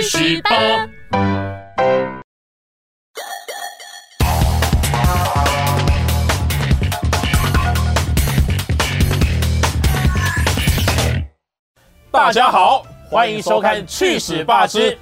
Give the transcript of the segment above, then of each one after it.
去十八。大家好，欢迎收看《去史霸之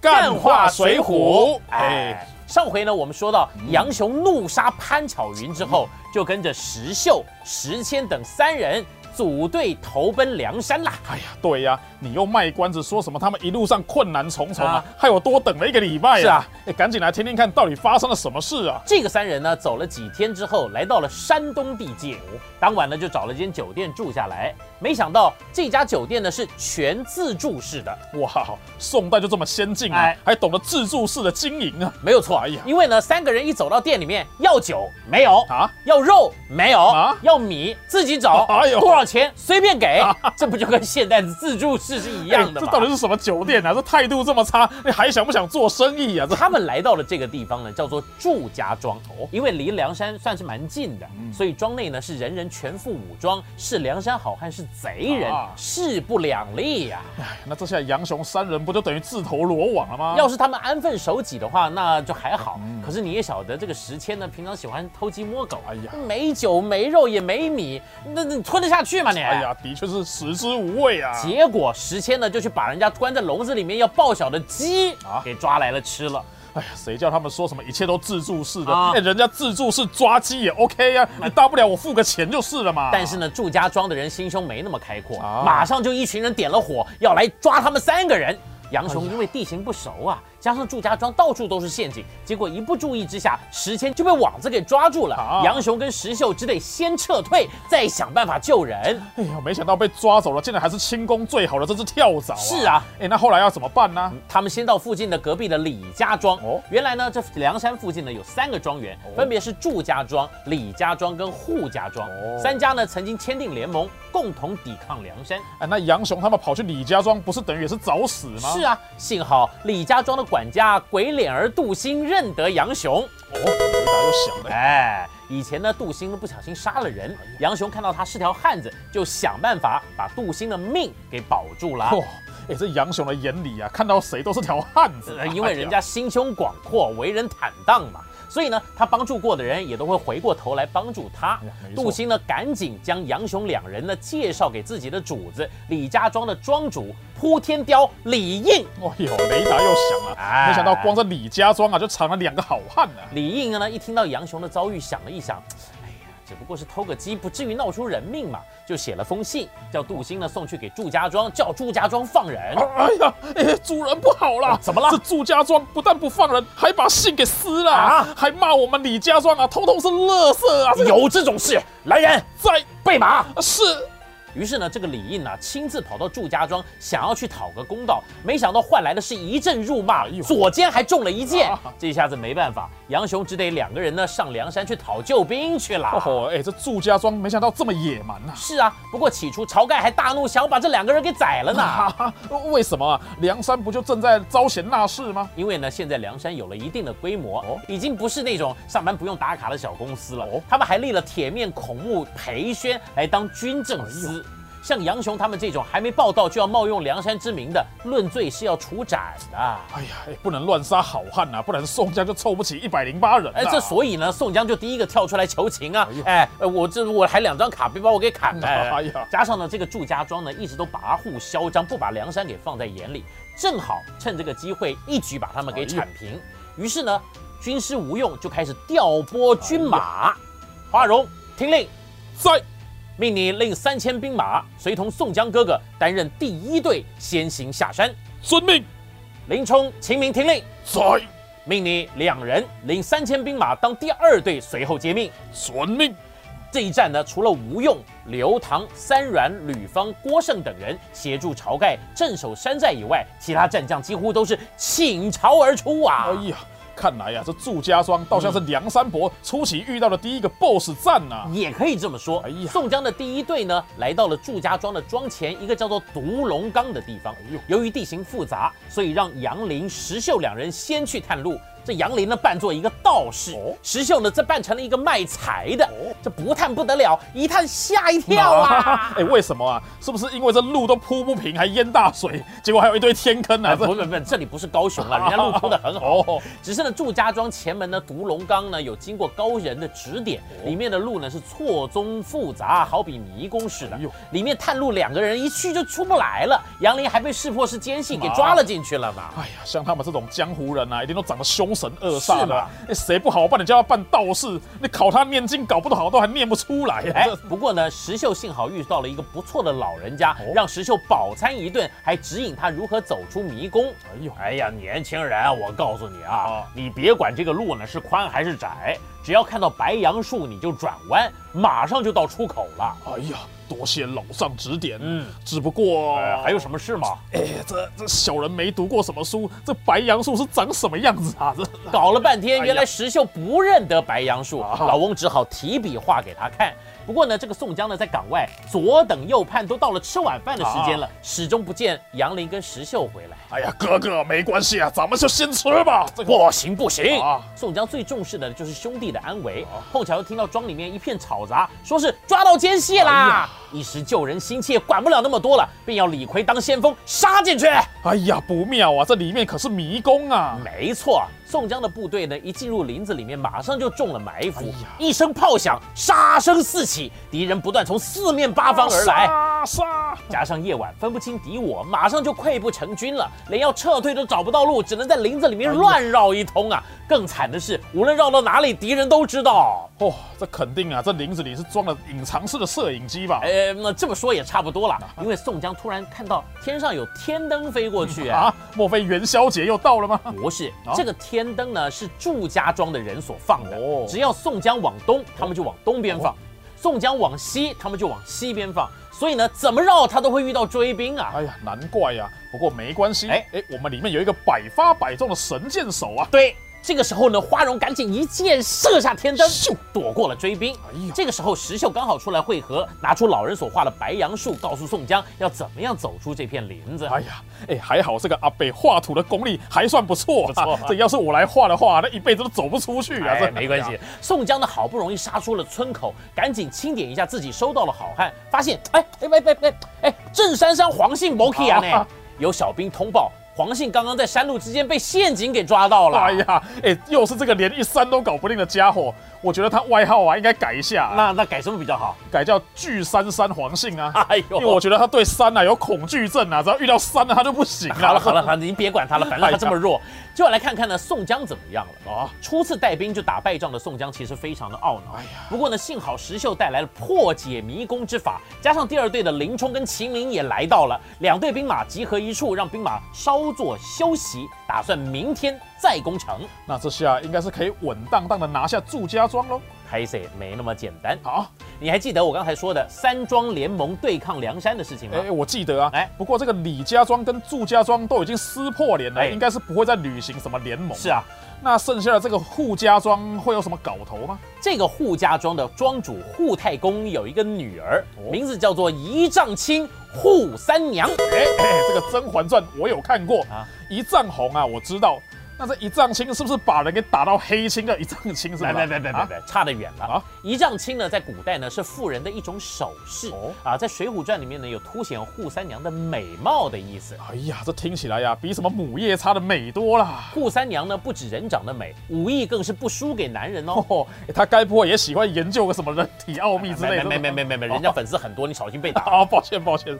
干化水浒》。哎哎，，上回呢，我们说到杨雄怒杀潘巧云之后，就跟着石秀、石谦等三人组队投奔梁山啦。哎呀，对呀，你又卖关子说什么他们一路上困难重重啊啊，害我多等了一个礼拜是啊，哎，赶紧来听听看到底发生了什么事啊！这个三人呢，走了几天之后，来到了山东地界。当晚呢，就找了间酒店住下来。没想到这家酒店呢是全自助式的，哇，宋代就这么先进啊哎，还懂得自助式的经营啊！没有错。哎呀因为呢，三个人一走到店里面，要酒没有啊要肉没有啊要米自己找，哎呦多少钱随便给，这不就跟现代的自助式是一样的这到底是什么酒店啊？这态度这么差，你还想不想做生意啊？这他们来到了这个地方呢，叫做祝家庄，因为离梁山算是蛮近的，所以庄内呢是人人全副武装，是梁山好汉是贼人，啊势不两立呀、哎，那这下杨雄三人不就等于自投罗网了吗？要是他们安分守己的话，那就还好。可是你也晓得，这个石谦呢，平常喜欢偷鸡摸狗，哎呀没酒没肉也没米，那那你吞得下去吗你？哎呀，的确是食之无味啊！结果石谦呢就去把人家关在笼子里面要报晓的鸡啊给抓来了吃了。哎呀，谁叫他们说什么一切都自助式的？啊哎，人家自助式抓鸡也 OK 啊，你大不了我付个钱就是了嘛。但是呢，祝家庄的人心胸没那么开阔，啊马上就一群人点了火，要来抓他们三个人。杨雄因为地形不熟啊，加上祝家庄到处都是陷阱，结果一不注意之下，石谦就被网子给抓住了。啊杨雄跟石秀只得先撤退，再想办法救人。哎呀，没想到被抓走了，竟然还是轻功最好的这只跳蚤、啊。是啊，哎，那后来要怎么办呢？他们先到附近的隔壁的李家庄。哦哦，原来呢，这梁山附近呢有三个庄园，分别是祝家庄、李家庄跟扈家庄。哦三家呢曾经签订联盟，共同抵抗梁山。哎，那杨雄他们跑去李家庄，不是等于也是找死吗？是，啊，幸好李家庄的管家鬼脸儿杜兴认得杨雄。哦，雷达又响了。哎，以前呢，杜兴呢不小心杀了人，杨雄看到他是条汉子，就想办法把杜兴的命给保住了。哦，哎，这杨雄的眼里啊，看到谁都是条汉子因为人家心胸广阔，为人坦荡嘛。所以呢，他帮助过的人也都会回过头来帮助他。杜兴呢，赶紧将杨雄两人呢介绍给自己的主子李家庄的庄主扑天雕李应。哦呦，雷达又响了，哎。没想到光这李家庄啊，就藏了两个好汉呢、李应呢，一听到杨雄的遭遇，想了一想，只不过是偷个鸡，不至于闹出人命嘛，就写了封信，叫杜兴呢送去给祝家庄，叫祝家庄放人。哎呀，哎，主人不好了！怎么了这祝家庄不但不放人，还把信给撕了，啊还骂我们李家庄啊，通通是垃圾啊！这个有这种事，来人，在备马。是于是呢，这个李应呢，亲自跑到祝家庄，想要去讨个公道，没想到换来的是一阵辱骂，左肩还中了一箭啊。这一下子没办法，杨雄只得两个人呢上梁山去讨救兵去了。哦吼，哎，这祝家庄没想到这么野蛮呐、是啊，不过起初晁盖还大怒，想要把这两个人给宰了呢。为什么啊？梁山不就正在招贤纳士吗？因为呢，现在梁山有了一定的规模，哦已经不是那种上班不用打卡的小公司了。哦他们还立了铁面孔目裴宣来当军政哎司。像杨雄他们这种还没报道就要冒用梁山之名的，论罪是要处斩的。哎呀，哎，不能乱杀好汉呐、不然宋江就凑不起一百零八人、啊。哎，这所以呢，宋江就第一个跳出来求情啊哎！我这我还两张卡别把我给砍了。哎呀加上呢，这个祝家庄呢一直都跋扈嚣张，不把梁山给放在眼里，正好趁这个机会一举把他们给铲平。于是呢，军师吴用就开始调拨军马。华容听令，在命你令三千兵马随同宋江哥哥担任第一队先行下山。遵命，林冲、秦明听令，在命你两人领三千兵马当第二队随后接命。遵命。这一战呢，除了吴用、刘唐、三阮、吕方、郭盛等人协助晁盖镇守山寨以外，其他战将几乎都是倾巢而出啊！哎呀，看来呀、这祝家庄倒像是梁山伯初期遇到的第一个 BOSS 战呐、也可以这么说。哎呀宋江的第一队呢，来到了祝家庄的庄前一个叫做独龙岗的地方。由于地形复杂，所以让杨林、石秀两人先去探路，这杨林呢扮作一个道士，哦石秀呢则扮成了一个卖柴的哦，这不探不得了，一探吓一跳啊！哎，为什么啊？是不是因为这路都铺不平，还淹大水，结果还有一堆天坑啊？哎，不不不，这里不是高雄啊，人家路铺的很好。哦，只是呢，祝家庄前门呢，独龙岗呢有经过高人的指点，里面的路呢是错综复杂，好比迷宫似的。里面探路两个人一去就出不来了，杨林还被识破是奸细给抓了进去了嘛。哎呀，像他们这种江湖人啊，一定都长得凶神恶煞的啊。哎谁不好办，你叫他办道士，你考他念经，搞不好都还念不出来。哎，不过呢，石秀幸好遇到了一个不错的老人家，哦让石秀饱餐一顿，还指引他如何走出迷宫。哎呦，哎呀，年轻人，我告诉你啊啊，你别管这个路呢是宽还是窄，只要看到白杨树你就转弯，马上就到出口了。哎呀，多谢老上指点。嗯嗯，只不过、呃，还有什么事吗？哎，这这小人没读过什么书，这白杨树是长什么样子啊？这搞了半天，哎原来石秀不认得白杨树，啊老翁只好提笔画给他看。不过呢，这个宋江呢在港外左等右盼，都到了吃晚饭的时间了，始终不见杨林跟石秀回来。哎呀，哥哥没关系啊，咱们就先吃吧。这个不行不行啊宋江最重视的就是兄弟的安危啊。碰巧又听到庄里面一片吵杂，说是抓到奸细啦一时救人心切，管不了那么多了，便要李逵当先锋杀进去。哎呀，不妙啊，这里面可是迷宫啊。没错，宋江的部队呢，一进入林子里面，马上就中了埋伏。哎一声炮响，杀声四起，敌人不断从四面八方而来。杀杀！加上夜晚分不清敌我，马上就溃不成军了，连要撤退都找不到路，只能在林子里面乱绕一通啊！更惨的是，无论绕到哪里，敌人都知道。哦，这肯定啊，这林子里是装了隐藏式的摄影机吧？哎，那这么说也差不多了，因为宋江突然看到天上有天灯飞过去啊。啊，莫非元宵节又到了吗？不是啊，这个天灯呢是祝家庄的人所放的。哦只要宋江往东，他们就往东边放；宋江往西，他们就往西边放。所以呢，怎么绕他都会遇到追兵啊。哎呀，难怪呀、不过没关系，哎，我们里面有一个百发百中的神箭手啊。对，这个时候呢，花荣赶紧一箭射下天灯咻，躲过了追兵。哎呀这个时候石秀刚好出来会合，拿出老人所画的白杨树，告诉宋江要怎么样走出这片林子。哎呀，哎，还好这个阿北画图的功力还算不错、啊，不错这要是我来画的话，那一辈子都走不出去啊。哎，这没关系。宋江呢，好不容易杀出了村口，赶紧清点一下自己收到了好汉，发现，哎哎哎哎哎哎，正山上黄信 m o k 啊呢啊，有小兵通报，黄信刚刚在山路之间被陷阱给抓到了。哎呀，哎，又是这个连一山都搞不定的家伙，我觉得他外号啊应该改一下，那那改什么比较好？改叫巨山山黄信啊。哎呦因为我，觉得他对山啊有恐惧症啊，只要遇到山呢、他就不行好了好了好了，你别管他了，反正他 这么弱，就要来看看呢宋江怎么样了。啊！初次带兵就打败仗的宋江其实非常的懊恼。哎呀不过呢，幸好石秀带来了破解迷宫之法，加上第二队的林冲跟秦明也来到了，两队兵马集合一处，让兵马稍作休息，打算明天再攻城。那这下应该是可以稳当当的拿下祝家庄喽。拍摄没那么简单。好，你还记得我刚才说的三庄联盟对抗梁山的事情吗？哎、我记得啊，哎不过这个李家庄跟祝家庄都已经撕破脸了，哎应该是不会再履行什么联盟。是啊，那剩下的这个扈家庄会有什么搞头吗？这个扈家庄的庄主扈太公有一个女儿，哦名字叫做一丈青扈三娘。哎哎，这个《甄嬛传》我有看过啊啊，一丈红啊，我知道。那这一丈青是不是把人给打到黑青的一丈青？是吧？别别别别别啊别，差得远了啊！一丈青呢，在古代呢是妇人的一种首饰哦啊，在《水浒传》里面呢有凸显扈三娘的美貌的意思。哎呀，这听起来呀，比什么母夜叉的美多啦。扈三娘呢不止人长得美，武艺更是不输给男人哦。哦，哎他该不会也喜欢研究个什么人体奥秘之类的？没没没没没没，人家粉丝很多，你小心被打。啊，抱歉抱歉。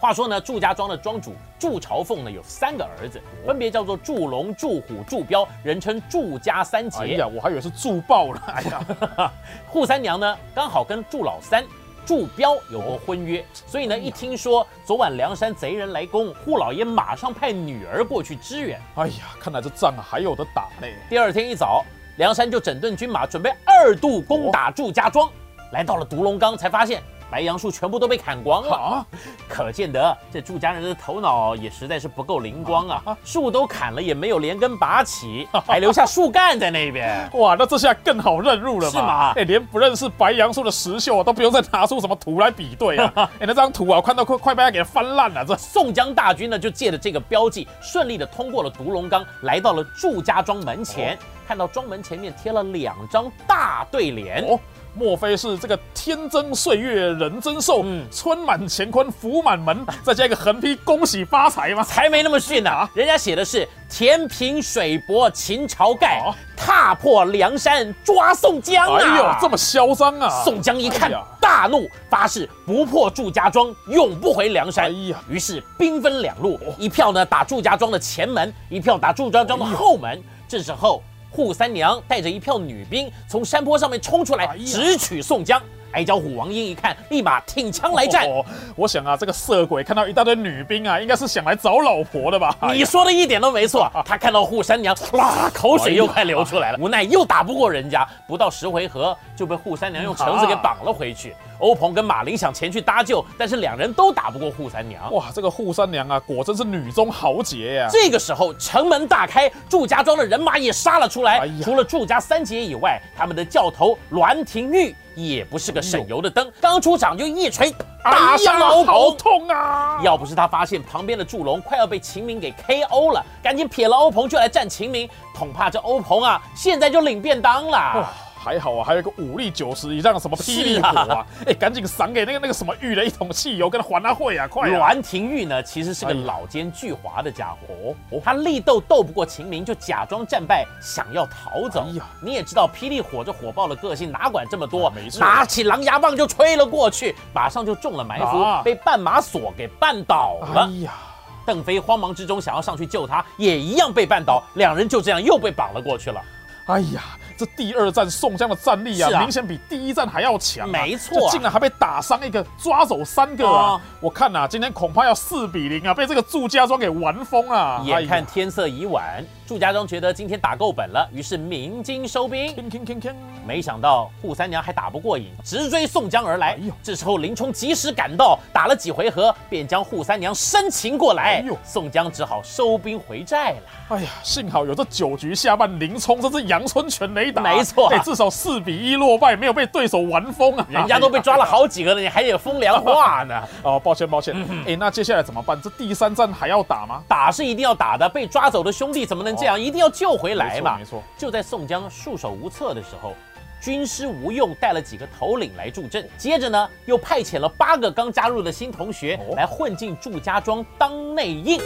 话说呢，祝家庄的庄主祝朝凤呢有三个儿子，分别叫做祝龙、祝虎、祝彪，人称祝家三杰哎杰。呀，我还以为是祝爆了。哎呀，扈三娘呢刚好跟祝老三。祝彪有过婚约，所以呢，一听说昨晚梁山贼人来攻，扈老爷马上派女儿过去支援。哎呀，看来这仗啊还有得打嘞。第二天一早，梁山就整顿军马，准备二度攻打祝家庄。来到了独龙岗，才发现白杨树全部都被砍光了。啊，可见得这祝家人的头脑也实在是不够灵光啊！树都砍了，也没有连根拔起，还留下树干在那边。哇，那这下更好认路了嘛？是吗哎，连不认识白杨树的石秀啊都不用再拿出什么图来比对啊！哎，那张图啊，我看到快快被他给翻烂了，这宋江大军呢，就借着这个标记，顺利的通过了独龙岗，来到了祝家庄门前。哦看到庄门前面贴了两张大对联，哦。莫非是这个天增岁月人增寿，嗯春满乾坤福满门，再加一个横批恭喜发财吗？才没那么逊呢、啊人家写的是“填平水泊秦朝盖哦，踏破梁山抓宋江”啊！哎呦，这么嚣张啊！宋江一看哎大怒，发誓不破祝家庄，永不回梁山。哎呀于是兵分两路，一票呢打祝家庄的前门，一票打祝家庄的后门。这时候，扈三娘带着一票女兵从山坡上面冲出来直取宋江。矮脚虎王英一看，立马挺枪来战。哦我想啊，这个色鬼看到一大堆女兵啊，应该是想来找老婆的吧？哎 你说的一点都没错，他看到扈三娘，哇，口水又快流出来了，无奈又打不过人家，不到十回合就被扈三娘用绳子给绑了回去。欧鹏跟马林想前去搭救，但是两人都打不过扈三娘。哇，这个扈三娘啊，果真是女中豪杰呀、这个时候，城门大开，祝家庄的人马也杀了出来。哎除了祝家三杰以外，他们的教头栾廷玉也不是个省油的灯，刚出场就一锤打伤了欧哎呀好。痛啊！要不是他发现旁边的祝龙快要被秦明给 KO 了，赶紧撇了欧鹏就来战秦明，恐怕这欧鹏啊，现在就领便当哇了。，还好啊，还有一个武力九十以上的什么霹雳火啊啊！哎、赶紧赏给那个那个什么玉的一桶汽油，跟他还他会啊，快啊！栾廷玉呢，其实是个老奸巨猾的家伙。哦哦他力斗斗不过秦明，就假装战败，想要逃走。哎呀你也知道霹雳火这火爆的个性，哪管这么多？啊没错拿起狼牙棒就吹了过去，马上就中了埋伏，啊被绊马索给绊倒了。哎呀，邓飞慌忙之中想要上去救他，也一样被绊倒，两人就这样又被绑了过去了。哎呀，这第二战宋江的战力啊，啊明显比第一战还要强、啊。没错竟然还被打伤一个，抓走三个啊！哦我看呐、今天恐怕要四比零啊，被这个祝家庄给玩疯啊！眼看天色已晚，祝家庄觉得今天打够本了，于是鸣金收兵。没想到扈三娘还打不过瘾，直追宋江而来。哎呦这时候林冲及时赶到，打了几回合，便将扈三娘生擒过来。哎呦宋江只好收兵回寨了。哎呀，幸好有这九局下半林冲这是阳春拳雷打，没错哎，至少四比一落败，没有被对手玩疯啊！人家都被抓了好几个了，你还有风凉话呢？哦，抱歉抱歉，嗯哎、那接下来怎么办？这第三战还要打吗？打是一定要打的，被抓走的兄弟怎么能这样？一定要救回来嘛！没错没错就在宋江束手无策的时候。军师吴用带了几个头领来助阵，接着呢，又派遣了八个刚加入的新同学哦来混进祝家庄当内应。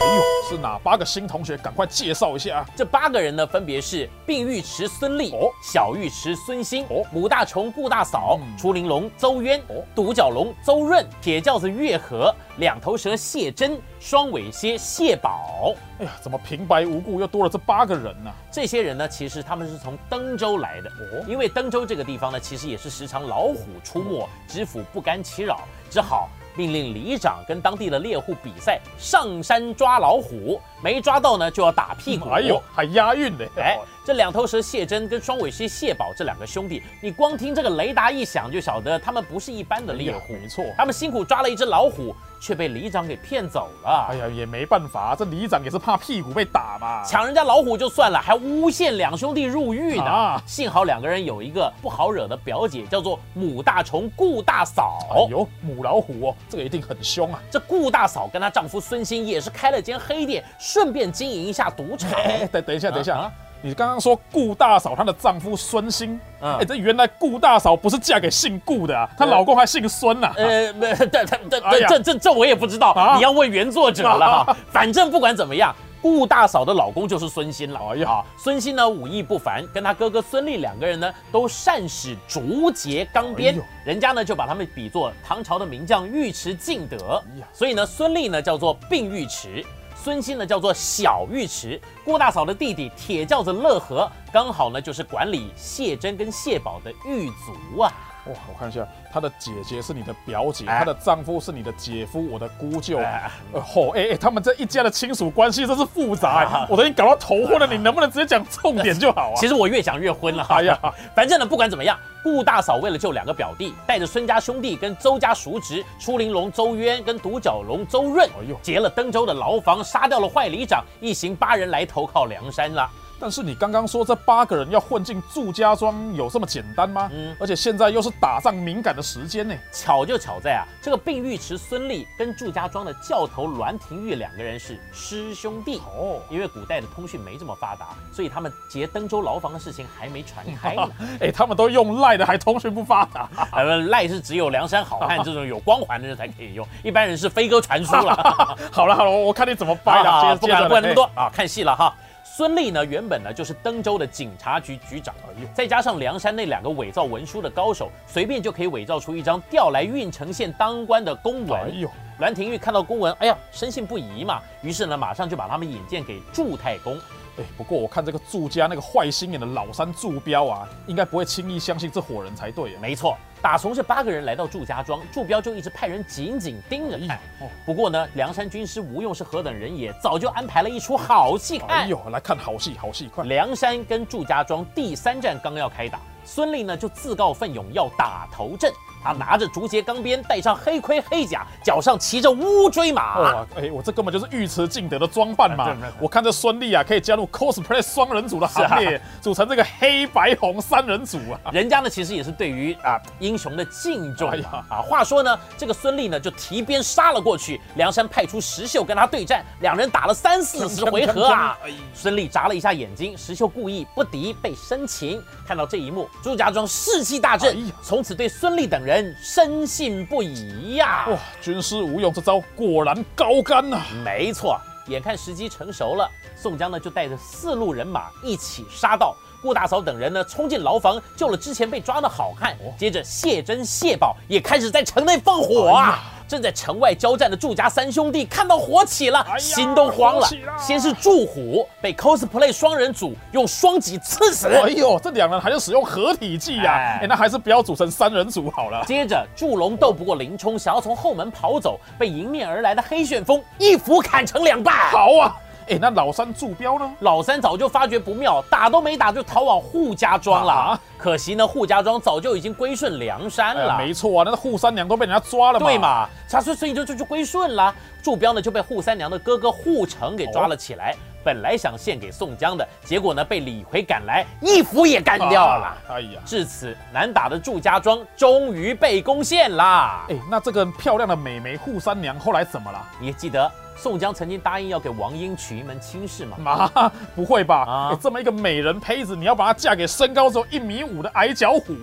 哎呦，是哪八个新同学？赶快介绍一下啊！这八个人呢，分别是并玉池孙立、哦小玉池孙兴、哦母大虫顾大嫂、嗯出玲珑邹渊、哦独角龙邹润、铁轿子月和、两头蛇谢真、双尾蝎谢宝。哎呀，怎么平白无故又多了这八个人呢、这些人呢，其实他们是从登州来的，哦因为登州这个地方呢，其实也是时常老虎出没，知府不甘其扰，只好命令里长跟当地的猎户比赛上山抓老虎，没抓到呢就要打屁股。哎呦，还押韵呢！哎，这两头蛇谢真跟双尾蝎谢宝这两个兄弟，你光听这个雷达一响就晓得他们不是一般的猎户。没错。他们辛苦抓了一只老虎，却被里长给骗走了。哎呀，也没办法，这里长也是怕屁股被打嘛。抢人家老虎就算了，还诬陷两兄弟入狱呢。啊幸好两个人有一个不好惹的表姐，叫做母大虫顾大嫂。哎呦，母老虎哦，这个一定很凶啊！这顾大嫂跟她丈夫孙兴也是开了间黑店，顺便经营一下赌场。哎，等等一下，等一下，啊你刚刚说顾大嫂她的丈夫孙兴，嗯哎，这原来顾大嫂不是嫁给姓顾的啊，她老公还姓孙呐、啊。呃，不，这这这哎这这这我也不知道，啊你要问原作者了哈。反正不管怎么样，顾大嫂的老公就是孙兴了。哎呀啊，孙兴呢武艺不凡，跟他哥哥孙立两个人呢都善使竹节钢鞭哎，人家呢就把他们比作唐朝的名将尉迟敬德哎。所以呢，孙立呢叫做并尉迟。孙兴呢叫做小尉迟，郭大嫂的弟弟铁轿子乐和，刚好呢就是管理谢珍跟谢宝的狱卒啊。哇，我看一下，她的姐姐是你的表姐，哎她的丈夫是你的姐夫，我的姑舅。哎呃吼，哎哎，他们这一家的亲属关系真是复杂、哎我都已经搞到头昏了，你能不能直接讲重点就好啊？其实我越讲越昏了。哎呀，反正呢，不管怎么样，顾大嫂为了救两个表弟，带着孙家兄弟跟周家叔侄出林龙周渊跟独角龙周润哎呦，劫了登州的牢房，杀掉了坏里长，一行八人来投靠梁山了。但是你刚刚说这八个人要混进祝家庄有这么简单吗？嗯而且现在又是打仗敏感的时间呢。巧就巧在啊，这个并尉迟孙立跟祝家庄的教头栾廷玉两个人是师兄弟。哦，因为古代的通讯没这么发达，所以他们劫登州牢房的事情还没传开呢。哎，他们都用赖的，还通讯不发达。呃，赖是只有梁山好汉这种有光环的人才可以用，一般人是飞鸽传书了。好了好了，我看你怎么掰了。啊，接接着不管不管那么哎多啊，看戏了哈。孙立呢，原本呢就是登州的警察局局长，哎呦再加上梁山那两个伪造文书的高手，随便就可以伪造出一张调来郓城县当官的公文。哎呦，栾廷玉看到公文，哎呀，深信不疑嘛，于是呢，马上就把他们引荐给祝太公。哎，不过我看这个祝家那个坏心眼的老三祝彪啊，应该不会轻易相信这伙人才对啊。没错，打从这八个人来到祝家庄，祝彪就一直派人紧紧盯着看。哦不过呢，梁山军师吴用是何等人也，早就安排了一出好戏看。哎呦，来看好戏，好戏，快！梁山跟祝家庄第三战刚要开打，孙立呢就自告奋勇要打头阵。他拿着竹节钢鞭，戴上黑盔黑甲，脚上骑着乌骓马。哇，哎，我这根本就是尉迟敬德的装扮嘛！我看这孙俪啊，可以加入 cosplay 双人组的行列，组成这个黑白红三人组啊！人家呢其实也是对于啊英雄的敬重哎呀啊。啊，话说呢，这个孙俪呢就提鞭杀了过去，梁山派出石秀跟他对战，两人打了三四十回合啊。哎孙俪眨了一下眼睛，石秀故意不敌，被生擒。看到这一幕，朱家庄士气大振从此对孙俪等人深信不疑呀、哇，军师吴用这招果然高干呐！没错，眼看时机成熟了，宋江呢就带着四路人马一起杀到。顾大嫂等人呢冲进牢房，救了之前被抓的好汉。接着谢珍、谢宝也开始在城内放火啊！正在城外交战的祝家三兄弟看到火起了，哎心都慌了了。先是祝虎被 cosplay 双人组用双戟刺死，哎呦，这两人还是使用合体技呀、哎哎，那还是不要组成三人组好了。接着，祝龙斗不过林冲，想要从后门跑走，被迎面而来的黑旋风一斧砍成两半。好啊，哎，那老三祝彪呢？老三早就发觉不妙，打都没打就逃往扈家庄了。啊可惜呢，扈家庄早就已经归顺梁山了。哎，没错啊，那个扈三娘都被人家抓了嘛。对？嘛？他所以就就就归顺了。祝彪呢就被扈三娘的哥哥扈成给抓了起来。本来想献给宋江的，结果呢被李逵赶来，一斧也干掉了。啊哎呀，至此，难打的祝家庄终于被攻陷啦。哎，那这个漂亮的美眉扈三娘后来怎么了？你记得宋江曾经答应要给王英娶一门亲事嘛？妈，不会吧？这么一个美人胚子，你要把她嫁给身高只有一米五的矮脚虎？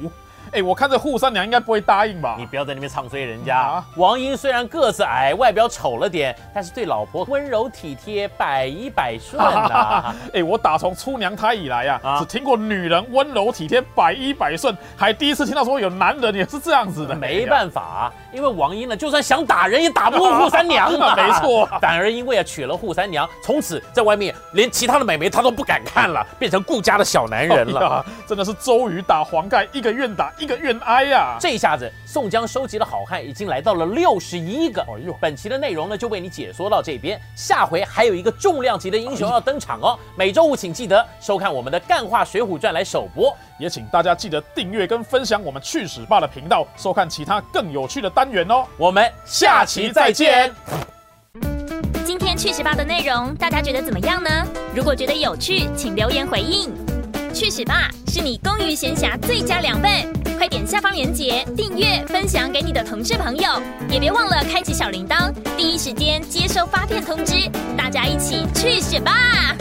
哎，我看这扈三娘应该不会答应吧你？不要在那边唱衰人家。啊王英虽然个子矮，外表丑了点，但是对老婆温柔体贴，百依百顺呐、哎，我打从出娘胎以来啊，啊只听过女人温柔体贴、百依百顺，还第一次听到说有男人也是这样子的。没办法、啊，因为王英呢，就算想打人也打不过扈三娘嘛。没错反而因为啊娶了扈三娘，从此在外面连其他的美眉她都不敢看了，变成顾家的小男人了。哎，真的是周瑜打黄盖，一个愿打，一个愿挨呀、这一下子，宋江收集的好汉已经来到了六十一个。哎呦本期的内容呢，就为你解说到这边。下回还有一个重量级的英雄要登场哦。每周五请记得收看我们的《干话水浒传》来首播。也请大家记得订阅跟分享我们去史霸的频道，收看其他更有趣的单元哦。我们下期再见。今天去史霸的内容，大家觉得怎么样呢？如果觉得有趣，请留言回应。去史吧是你工余闲暇最佳良伴，快点下方链接订阅、分享给你的同事朋友，也别忘了开启小铃铛，第一时间接收发片通知。大家一起去选吧！